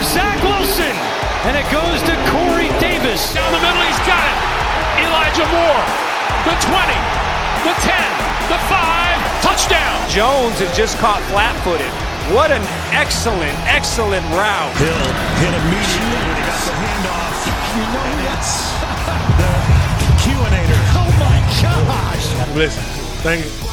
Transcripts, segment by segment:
for Zach Wilson. And it goes to Corey Davis. Down the middle, he's got it. Elijah Moore. The 20, the 10, the 5. Touchdown. Jones is just caught flat footed. What an excellent, excellent route. Hill hit immediately when he got the handoff. You know and that's the Q-inator. Oh my gosh. Listen, thank you.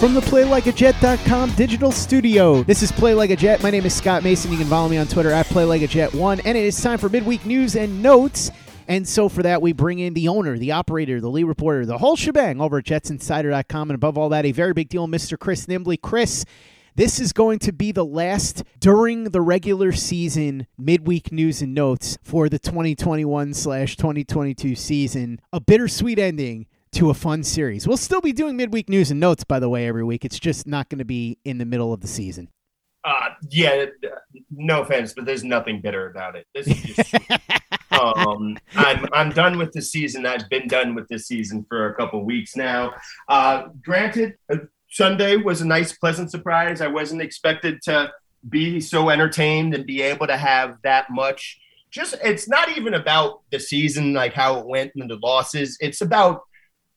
From the PlayLikeAJet.com digital studio, this is Play Like a Jet. My name is Scott Mason. You can follow me on Twitter at PlayLikeAJet1, and it is time for midweek news and notes. And so for that, we bring in the owner, the operator, the lead reporter, the whole shebang over at JetsInsider.com. And above all that, a very big deal, Mr. Chris Nimbley. Chris, this is going to be the last during the regular season midweek news and notes for the 2021 slash 2022 season. A bittersweet ending to a fun series. We'll still be doing midweek news and notes, by the way, every week. It's just not going to be in the middle of the season. Uh, yeah, no offense, but there's nothing bitter about it. This is just, um, I'm I'm done with the season. I've been done with this season for a couple weeks now. Uh, granted, uh, Sunday was a nice, pleasant surprise. I wasn't expected to be so entertained and be able to have that much. Just it's not even about the season, like how it went and the losses. It's about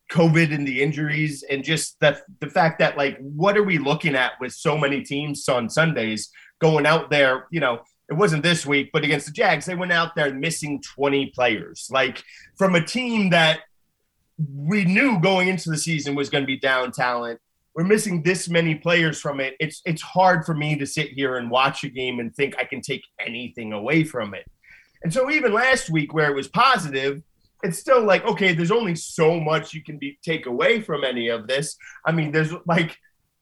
COVID and the injuries and just the the fact that like what are we looking at with so many teams on Sundays going out there, you know, it wasn't this week, but against the Jags, they went out there missing 20 players. Like from a team that we knew going into the season was going to be down talent. We're missing this many players from it. It's it's hard for me to sit here and watch a game and think I can take anything away from it. And so even last week where it was positive, it's still like okay there's only so much you can be take away from any of this. I mean there's like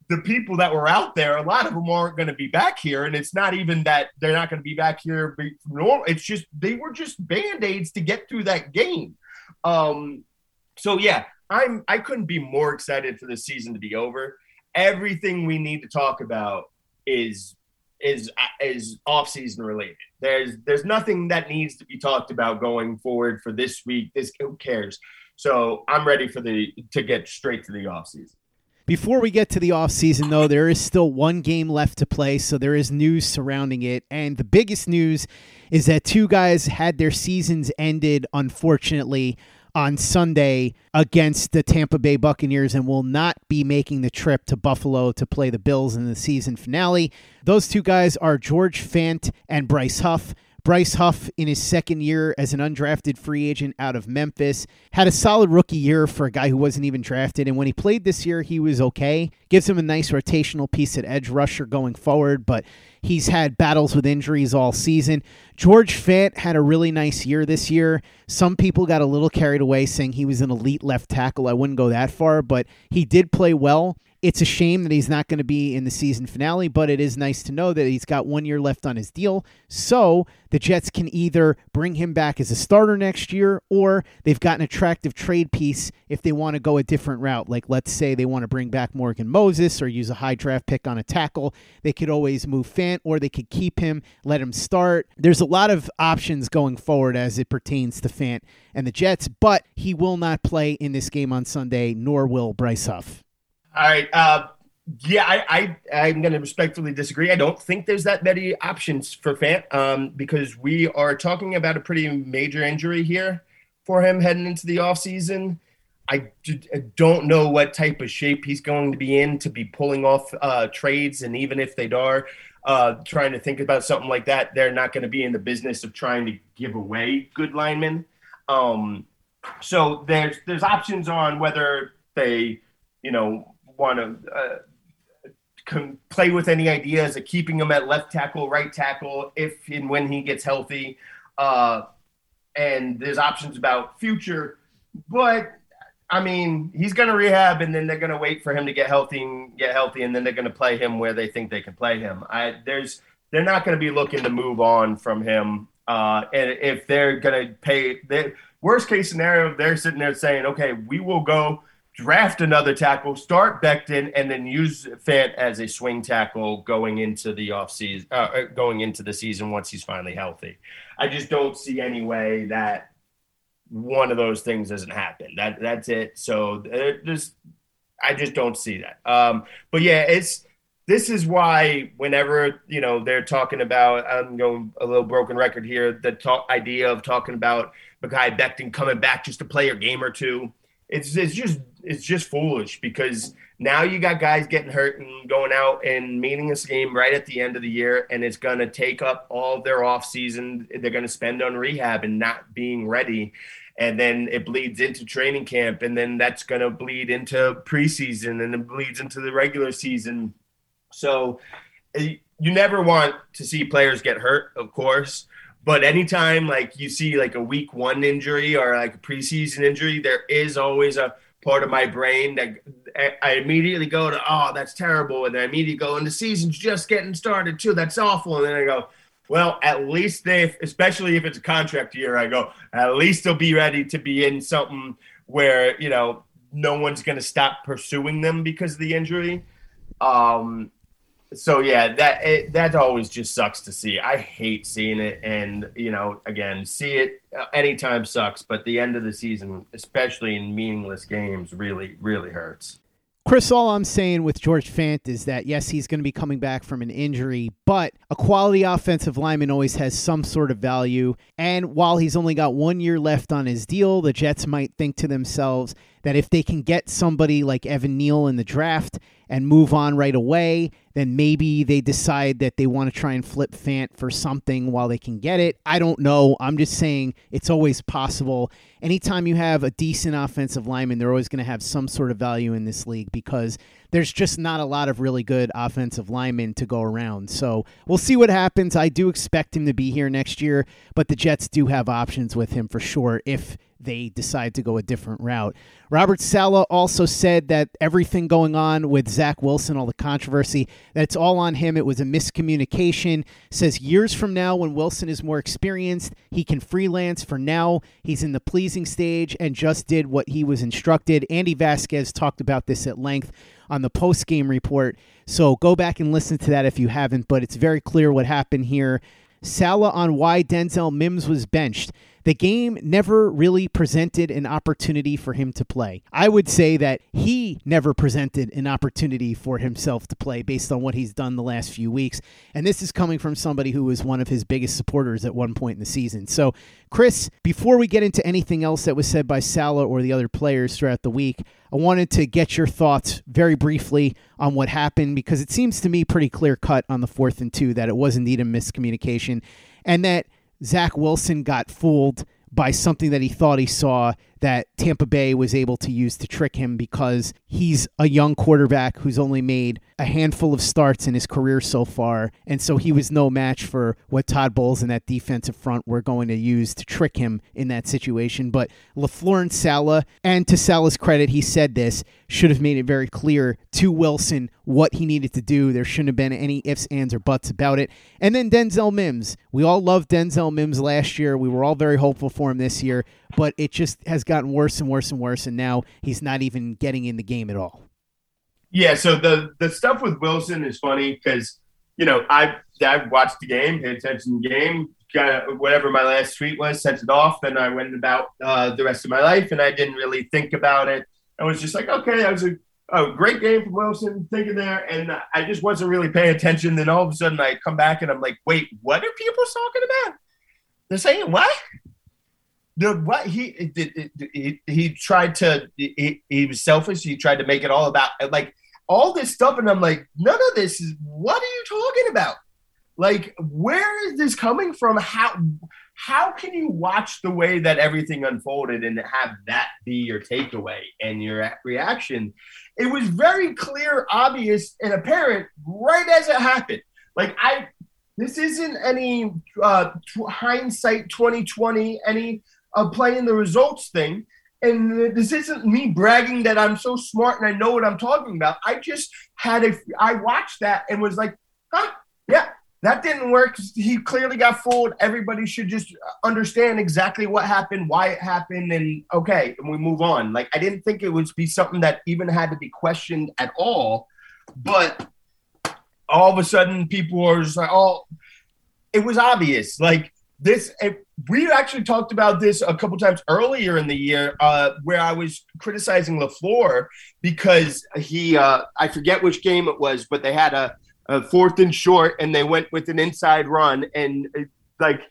the people that were out there a lot of them aren't going to be back here and it's not even that they're not going to be back here normal it's just they were just band-aids to get through that game. Um so yeah i'm i couldn't be more excited for the season to be over. Everything we need to talk about is is is off season related. There's there's nothing that needs to be talked about going forward for this week. This who cares? So I'm ready for the to get straight to the off season. Before we get to the off season, though, there is still one game left to play, so there is news surrounding it. And the biggest news is that two guys had their seasons ended, unfortunately, on Sunday against the Tampa Bay Buccaneers and will not be making the trip to Buffalo to play the Bills in the season finale. Those two guys are George Fant and Bryce Huff. Bryce Huff, in his second year as an undrafted free agent out of Memphis, had a solid rookie year for a guy who wasn't even drafted. And when he played this year, he was okay. Gives him a nice rotational piece at edge rusher going forward, but he's had battles with injuries all season. George Fant had a really nice year this year. Some people got a little carried away saying he was an elite left tackle. I wouldn't go that far, but he did play well. It's a shame that he's not going to be in the season finale, but it is nice to know that he's got one year left on his deal. So the Jets can either bring him back as a starter next year or they've got an attractive trade piece if they want to go a different route. Like, let's say they want to bring back Morgan Moses or use a high draft pick on a tackle. They could always move Fant or they could keep him, let him start. There's a lot of options going forward as it pertains to Fant and the Jets, but he will not play in this game on Sunday, nor will Bryce Huff. All right. Uh, yeah, I, I I'm going to respectfully disagree. I don't think there's that many options for Fant um, because we are talking about a pretty major injury here for him heading into the offseason. I don't know what type of shape he's going to be in to be pulling off uh, trades, and even if they are uh, trying to think about something like that, they're not going to be in the business of trying to give away good linemen. Um, so there's there's options on whether they, you know, want to uh, play with any ideas of keeping him at left tackle, right tackle, if and when he gets healthy. Uh, and there's options about future, but I mean, he's going to rehab, and then they're going to wait for him to get healthy and get healthy, and then they're going to play him where they think they can play him. I, there's they're not going to be looking to move on from him. Uh, and if they're going to pay, they, worst case scenario, they're sitting there saying, okay, we will go draft another tackle, start Becton, and then use Fant as a swing tackle going into the offseason, uh, uh, going into the season once he's finally healthy. I just don't see any way that one of those things doesn't happen. That that's it. So uh, there's, I just don't see that. Um, but yeah, it's this is why whenever you know they're talking about, I'm going a little broken record here. The talk, idea of talking about Mekhi Becton coming back just to play a game or two it's it's just it's just foolish because now you got guys getting hurt and going out and meaningless game right at the end of the year, and it's going to take up all their off season. They're going to spend on rehab and not being ready, and then it bleeds into training camp, and then that's going to bleed into preseason, and it bleeds into the regular season. So eh, you never want to see players get hurt, of course. But anytime like you see like a week one injury or like a preseason injury, there is always a part of my brain that I immediately go to, oh, that's terrible. And then I immediately go, and the season's just getting started too. That's awful. And then I go, well, at least they, especially if it's a contract year, I go, at least they'll be ready to be in something where, you know, no one's going to stop pursuing them because of the injury. Um, so yeah, that it, that always just sucks to see. I hate seeing it, and you know, again, see it uh, anytime sucks, but the end of the season, especially in meaningless games, really really hurts. Chris, all I'm saying with George Fant is that yes, he's going to be coming back from an injury, but a quality offensive lineman always has some sort of value. And while he's only got one year left on his deal, the Jets might think to themselves that if they can get somebody like Evan Neal in the draft and move on right away, then maybe they decide that they want to try and flip Fant for something while they can get it. I don't know. I'm just saying it's always possible. Anytime you have a decent offensive lineman, they're always going to have some sort of value in this league because there's just not a lot of really good offensive linemen to go around. So we'll see what happens. I do expect him to be here next year, but the Jets do have options with him for sure if they decide to go a different route. Robert Saleh also said that everything going on with Zach Wilson, all the controversy, that it's all on him. It was a miscommunication. Says years from now, when Wilson is more experienced, he can freelance. For now, he's in the pleasing stage and just did what he was instructed. Andy Vasquez talked about this at length on the post game report. So go back and listen to that if you haven't, but it's very clear what happened here. Saleh on why Denzel Mims was benched the game never really presented an opportunity for him to play. I would say that he never presented an opportunity for himself to play based on what he's done the last few weeks. And this is coming from somebody who was one of his biggest supporters at one point in the season. So, Chris, before we get into anything else that was said by Saleh or the other players throughout the week, I wanted to get your thoughts very briefly on what happened because it seems to me pretty clear cut on the fourth and two that it was indeed a miscommunication and that Zach Wilson got fooled by something that he thought he saw that Tampa Bay was able to use to trick him because he's a young quarterback who's only made a handful of starts in his career so far. And so he was no match for what Todd Bowles and that defensive front were going to use to trick him in that situation. But LaFleur and Saleh, and to Saleh's credit, he said this, should have made it very clear to Wilson what he needed to do. There shouldn't have been any ifs, ands, or buts about it. And then Denzel Mims. We all loved Denzel Mims last year. We were all very hopeful for him this year but it just has gotten worse and worse and worse, and now he's not even getting in the game at all. Yeah, so the the stuff with Wilson is funny because you know I I watched the game, paid attention to the game, got whatever my last tweet was, sent it off, and I went about uh, the rest of my life, and I didn't really think about it. I was just like, okay, that was a, a great game from Wilson, thinking there, and I just wasn't really paying attention. Then all of a sudden, I come back and I'm like, wait, what are people talking about? They're saying what? The what he did he, he tried to he, he was selfish. He tried to make it all about like all this stuff. And i'm like none of this is what are you talking about? Like where is this coming from? How how can you watch the way that everything unfolded and have that be your takeaway and your reaction? It was very clear obvious and apparent right as it happened. Like i this isn't any uh hindsight 2020 any of playing the results thing. And this isn't me bragging that I'm so smart and I know what I'm talking about. I just had a, I watched that and was like, huh, yeah, that didn't work. He clearly got fooled. Everybody should just understand exactly what happened, why it happened, and okay, and we move on. Like I didn't think it would be something that even had to be questioned at all, but all of a sudden people are just like, oh, it was obvious. Like this, we actually talked about this a couple times earlier in the year, uh, where I was criticizing Lafleur because he, uh, I forget which game it was, but they had a uh, fourth and short, and they went with an inside run, and uh, like.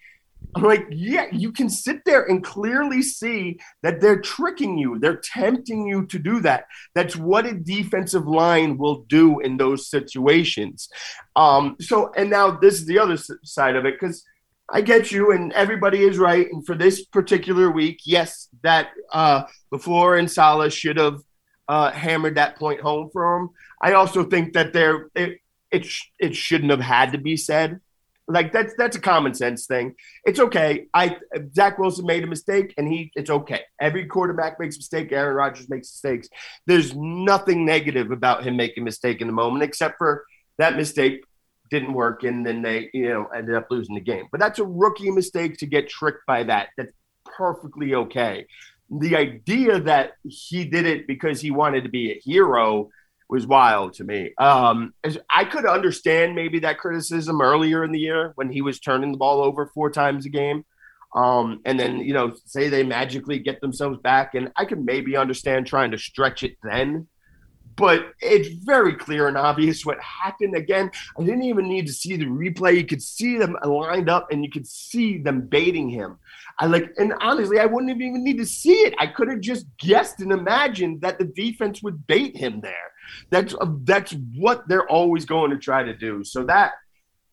I'm like, yeah, you can sit there and clearly see that they're tricking you. They're tempting you to do that. That's what a defensive line will do in those situations. Um, so, and now this is the other side of it because I get you, and everybody is right. And for this particular week, yes, that uh, Lafleur and Saleh should have uh, hammered that point home for him. I also think that they're it, it sh- it shouldn't have had to be said. Like that's that's a common sense thing. It's okay. I Zach Wilson made a mistake, and he it's okay. Every quarterback makes a mistake. Aaron Rodgers makes mistakes. There's nothing negative about him making a mistake in the moment, except for that mistake didn't work, and then they you know ended up losing the game. But that's a rookie mistake to get tricked by that. That's perfectly okay. The idea that he did it because he wanted to be a hero was wild to me. Um, I could understand maybe that criticism earlier in the year when he was turning the ball over four times a game. Um, and then, you know, say they magically get themselves back. And I could maybe understand trying to stretch it then. But it's very clear and obvious what happened. Again, I didn't even need to see the replay. You could see them lined up and you could see them baiting him. I like, and honestly, I wouldn't even need to see it. I could have just guessed and imagined that the defense would bait him there. That's that's what they're always going to try to do. So that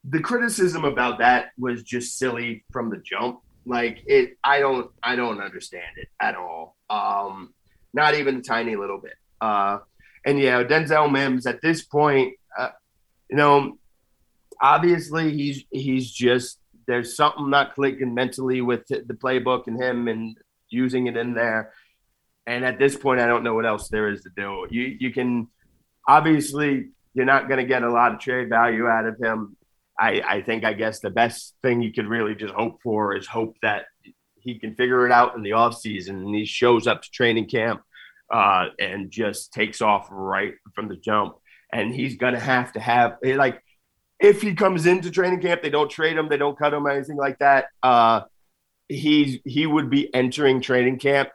the criticism about that was just silly from the jump. Like it, I don't, I don't understand it at all. Um, not even a tiny little bit. Uh, and yeah, Denzel Mims at this point, uh, you know, obviously he's he's just there's something not clicking mentally with the playbook and him and using it in there. And at this point, I don't know what else there is to do. You you can obviously you're not going to get a lot of trade value out of him. I, I think I guess the best thing you could really just hope for is hope that he can figure it out in the offseason and he shows up to training camp uh, and just takes off right from the jump. And he's going to have to have like if he comes into training camp, they don't trade him, they don't cut him, anything like that. Uh, he's he would be entering training camp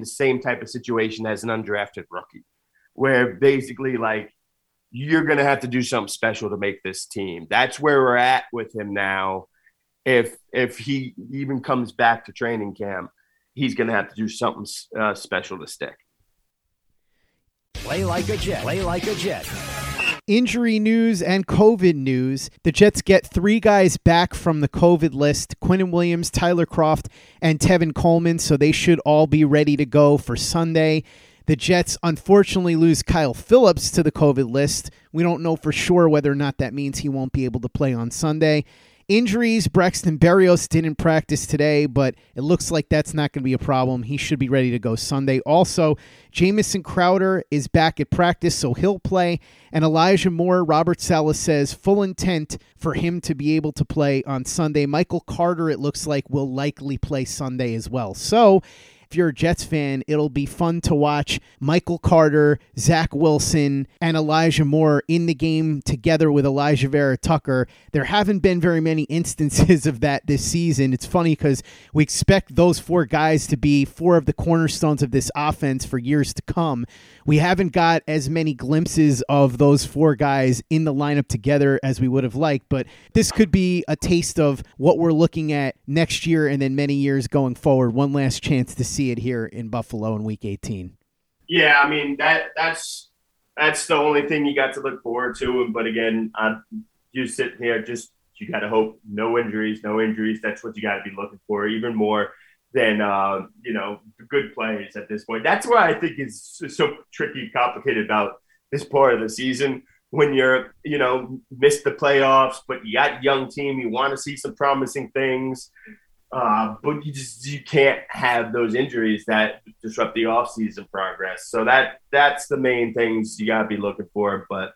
the same type of situation as an undrafted rookie where basically like you're to have to do something special to make this team. That's where we're at with him now. If if he even comes back to training camp, he's going to have to do something uh, special to stick. Play like a Jet. Play like a Jet. Injury news and COVID news. The Jets get three guys back from the COVID list Quinnen Williams, Tyler Kroft, and Tevin Coleman. So they should all be ready to go for Sunday. The Jets unfortunately lose Kyle Phillips to the COVID list. We don't know for sure whether or not that means he won't be able to play on Sunday. Injuries, Braxton Berrios didn't practice today, but it looks like that's not going to be a problem. He should be ready to go Sunday. Also, Jamison Crowder is back at practice, so he'll play. And Elijah Moore, Robert Saleh says, full intent for him to be able to play on Sunday. Michael Carter, it looks like, will likely play Sunday as well. So if you're a Jets fan, it'll be fun to watch Michael Carter, Zach Wilson, and Elijah Moore in the game together with Alijah Vera-Tucker. There haven't been very many instances of that this season. It's funny because we expect those four guys to be four of the cornerstones of this offense for years to come. We haven't got as many glimpses of those four guys in the lineup together as we would have liked, but this could be a taste of what we're looking at next year and then many years going forward. One last chance to see it here in Buffalo in Week 18. Yeah, I mean that that's that's the only thing you got to look forward to. But again, I'm, you sit here just you got to hope no injuries, no injuries. That's what you got to be looking for. Even more than uh, you know good plays at this point. That's why I think is so tricky, complicated about this part of the season. When you're you know missed the playoffs, but you got young team, you want to see some promising things, uh, but you just you can't have those injuries that disrupt the offseason progress. So that that's the main things you got to be looking for. But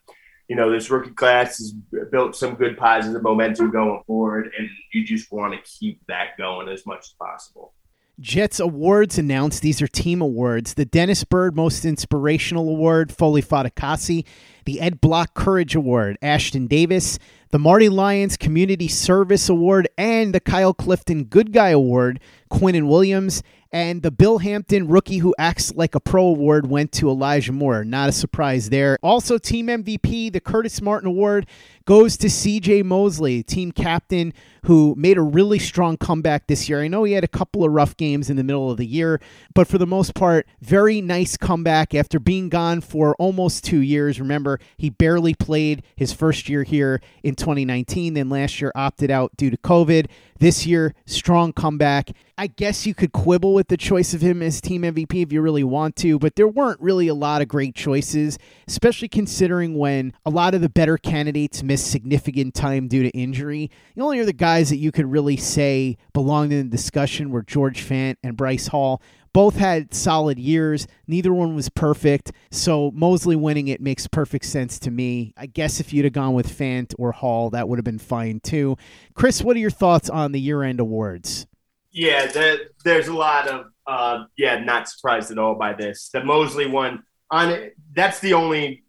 you know, this rookie class has built some good positive momentum going forward, and you just want to keep that going as much as possible. Jets awards announced. These are team awards. The Dennis Byrd Most Inspirational Award, Foley Fatukasi. The Ed Block Courage Award, Ashtyn Davis. The Marty Lyons Community Service Award and the Kyle Clifton Good Guy Award, Quinnen Williams. And the Bill Hampton Rookie Who Acts Like a Pro Award went to Elijah Moore. Not a surprise there. Also, Team MVP, the Curtis Martin Award goes to CJ Mosley, team captain, who made a really strong comeback this year. I know he had a couple of rough games in the middle of the year, but for the most part, very nice comeback after being gone for almost two years. Remember, he barely played his first year here in 2019, then last year opted out due to COVID. This year, strong comeback. I guess you could quibble with the choice of him as team MVP if you really want to, but there weren't really a lot of great choices, especially considering when a lot of the better candidates missed significant time due to injury. The only other guys that you could really say belonged in the discussion were George Fant and Bryce Hall. Both had solid years. Neither one was perfect. So Mosley winning it makes perfect sense to me. I guess if you'd have gone with Fant or Hall, that would have been fine too. Chris, what are your thoughts on the year end awards? Yeah, the, there's a lot of, uh, yeah, not surprised at all by this. The Mosley one, on it, that's the only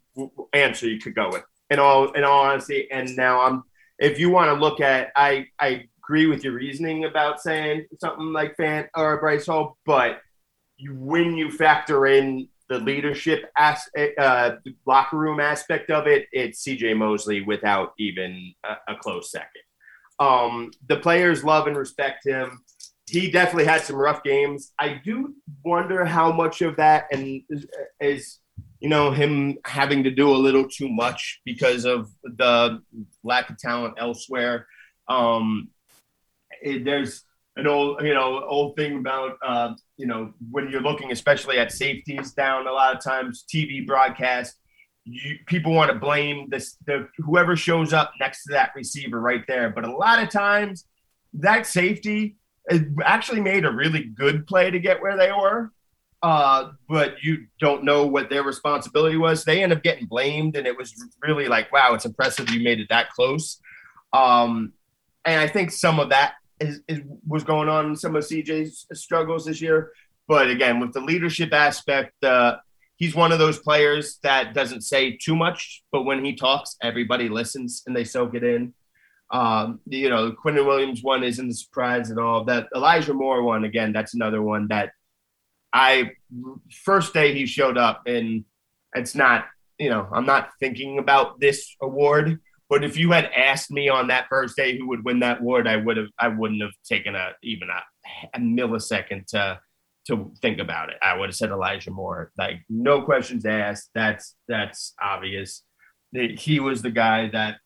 answer you could go with. In all, in all honesty, and now I'm. If you want to look at, I, I agree with your reasoning about saying something like Fant or Bryce Hall, but you, when you factor in the leadership as, uh, locker room aspect of it, it's CJ Mosley without even a, a close second. Um, the players love and respect him. He definitely had some rough games. I do wonder how much of that and is, is you know him having to do a little too much because of the lack of talent elsewhere. Um, it, there's an old you know old thing about uh, you know when you're looking especially at safeties down a lot of times TV broadcast you, people want to blame this the whoever shows up next to that receiver right there but a lot of times that safety actually made a really good play to get where they were uh, but you don't know what their responsibility was they end up getting blamed and it was really like wow it's impressive you made it that close um, and I think some of that is, is, was going on in some of CJ's struggles this year. But again, with the leadership aspect, uh, he's one of those players that doesn't say too much, but when he talks, everybody listens and they soak it in. Um, you know, the Quinnen Williams one isn't a surprise at all. That Elijah Moore one, again, that's another one that I first day he showed up, and it's not, you know, I'm not thinking about this award but if you had asked me on that first day who would win that award, I would have I wouldn't have taken a even a, a millisecond to to think about it. I would have said Elijah Moore. Like no questions asked. That's that's obvious. He was the guy that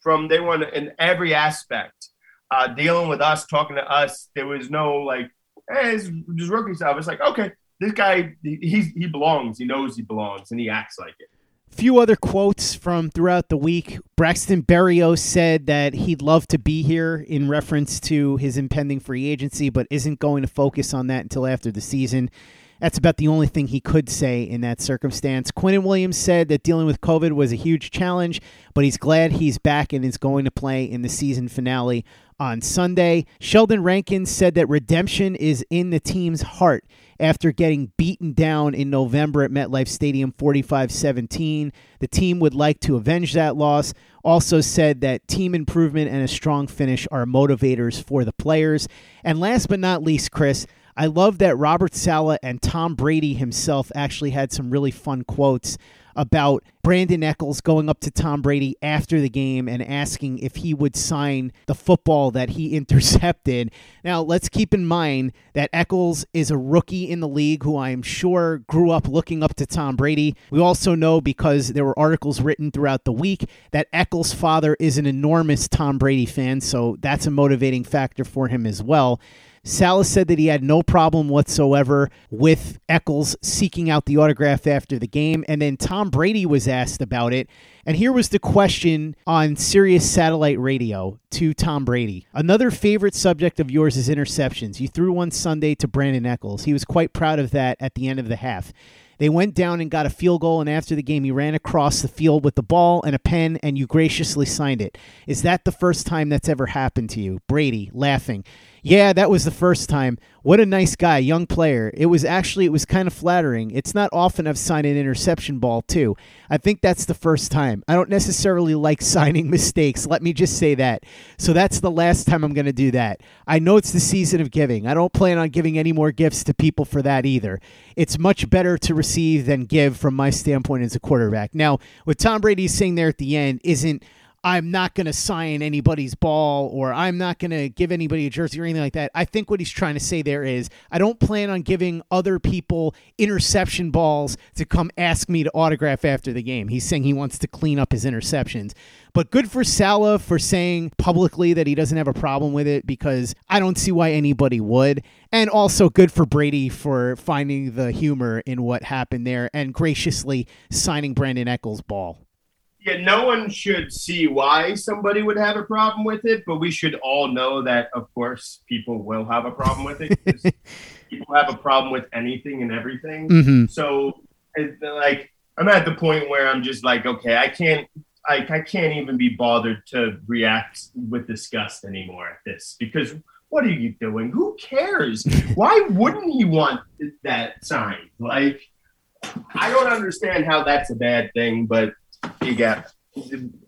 from day one in every aspect, uh, dealing with us, talking to us, there was no like, hey, it's just rookie stuff. It's like, okay, this guy, he, he belongs. He knows he belongs, and he acts like it few other quotes from throughout the week. Braxton Berrios said that he'd love to be here in reference to his impending free agency, but isn't going to focus on that until after the season. That's about the only thing he could say in that circumstance. Quinnen Williams said that dealing with COVID was a huge challenge, but he's glad he's back and is going to play in the season finale on Sunday. Sheldon Rankin said that redemption is in the team's heart after getting beaten down in November at MetLife Stadium 45 17. The team would like to avenge that loss. Also said that team improvement and a strong finish are motivators for the players. And last but not least, Chris, I love that Robert Saleh and Tom Brady himself actually had some really fun quotes about Brandon Echols going up to Tom Brady after the game and asking if he would sign the football that he intercepted. Now, let's keep in mind that Echols is a rookie in the league who I'm sure grew up looking up to Tom Brady. We also know because there were articles written throughout the week that Echols' father is an enormous Tom Brady fan, so that's a motivating factor for him as well. Saleh said that he had no problem whatsoever with Echols seeking out the autograph after the game. And then Tom Brady was asked about it. And here was the question on Sirius Satellite Radio to Tom Brady. Another favorite subject of yours is interceptions. You threw one Sunday to Brandon Echols. He was quite proud of that at the end of the half. They went down and got a field goal, and after the game, he ran across the field with the ball and a pen, and you graciously signed it. Is that the first time that's ever happened to you? Brady laughing. Yeah, that was the first time. What a nice guy, young player. It was actually it was kind of flattering. It's not often I've signed an interception ball too. I think that's the first time. I don't necessarily like signing mistakes. Let me just say that. So that's the last time I'm going to do that. I know it's the season of giving. I don't plan on giving any more gifts to people for that either. It's much better to receive than give from my standpoint as a quarterback. Now, what Tom Brady's saying there at the end isn't I'm not going to sign anybody's ball or I'm not going to give anybody a jersey or anything like that. I think what he's trying to say there is I don't plan on giving other people interception balls to come ask me to autograph after the game. He's saying he wants to clean up his interceptions. But good for Saleh for saying publicly that he doesn't have a problem with it because I don't see why anybody would. And also good for Brady for finding the humor in what happened there and graciously signing Brandon Echols' ball yeah, no one should see why somebody would have a problem with it, but we should all know that, of course, people will have a problem with it. people have a problem with anything and everything. Mm-hmm. So, like, I'm at the point where I'm just like, okay, I can't, I, I can't even be bothered to react with disgust anymore at this because what are you doing? Who cares? Why wouldn't he want that sign? Like, I don't understand how that's a bad thing, but you get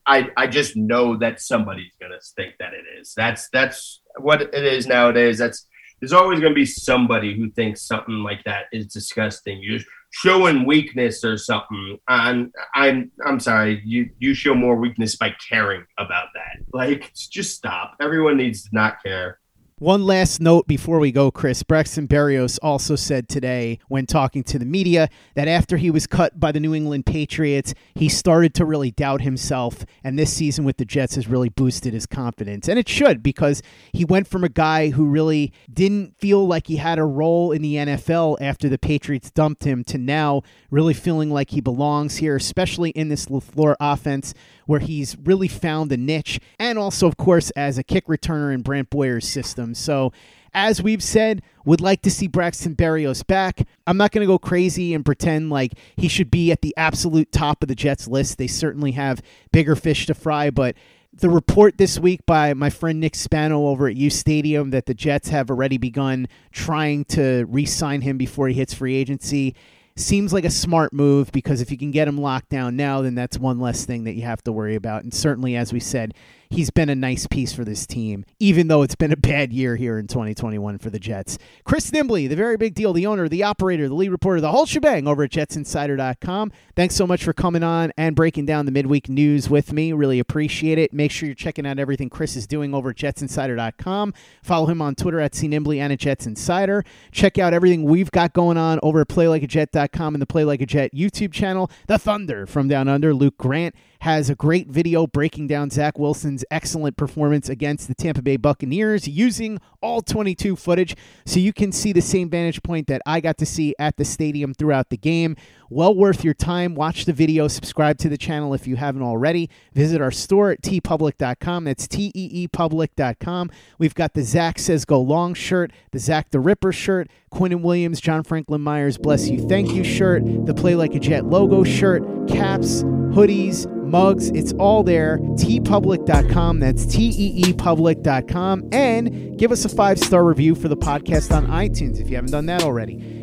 I I just know that somebody's gonna think that it is. That's that's what it is nowadays. That's there's always gonna be somebody who thinks something like that is disgusting. You're showing weakness or something. I'm I'm I'm sorry. You you show more weakness by caring about that. Like just stop. Everyone needs to not care. One last note before we go, Chris. Braxton Berrios also said today, when talking to the media, that after he was cut by the New England Patriots, he started to really doubt himself. And this season with the Jets has really boosted his confidence. And it should, because he went from a guy who really didn't feel like he had a role in the NFL after the Patriots dumped him to now really feeling like he belongs here, especially in this LaFleur offense where he's really found a niche. And also, of course, as a kick returner in Brant Boyer's system. So, as we've said, would like to see Braxton Berrios back. I'm not going to go crazy and pretend like he should be at the absolute top of the Jets list. They certainly have bigger fish to fry, but the report this week by my friend Nick Spano over at U Stadium that the Jets have already begun trying to re sign him before he hits free agency seems like a smart move because if you can get him locked down now, then that's one less thing that you have to worry about. And certainly, as we said, he's been a nice piece for this team, even though it's been a bad year here in 2021 for the Jets. Chris Nimbley, the very big deal, the owner, the operator, the lead reporter, the whole shebang over at jetsinsider.com. Thanks so much for coming on and breaking down the midweek news with me. Really appreciate it. Make sure you're checking out everything Chris is doing over at jetsinsider.com. Follow him on Twitter at cnimbley and at Jets Insider. Check out everything we've got going on over at playlikeajet.com and the Play Like a Jet YouTube channel. The Thunder from Down Under, Luke Grant has a great video breaking down Zach Wilson's excellent performance against the Tampa Bay Buccaneers using all 22 footage so you can see the same vantage point that I got to see at the stadium throughout the game. Well worth your time. Watch the video, subscribe to the channel if you haven't already. Visit our store at teepublic.com. That's T E E public.com. We've got the Zach Says Go Long shirt, the Zach the Ripper shirt, Quinnen Williams, John Franklin Myers Bless You Thank You shirt, the Play Like a Jet logo shirt, caps, hoodies, mugs. It's all there. teepublic.com. That's T E E public.com. And give us a five star review for the podcast on iTunes if you haven't done that already.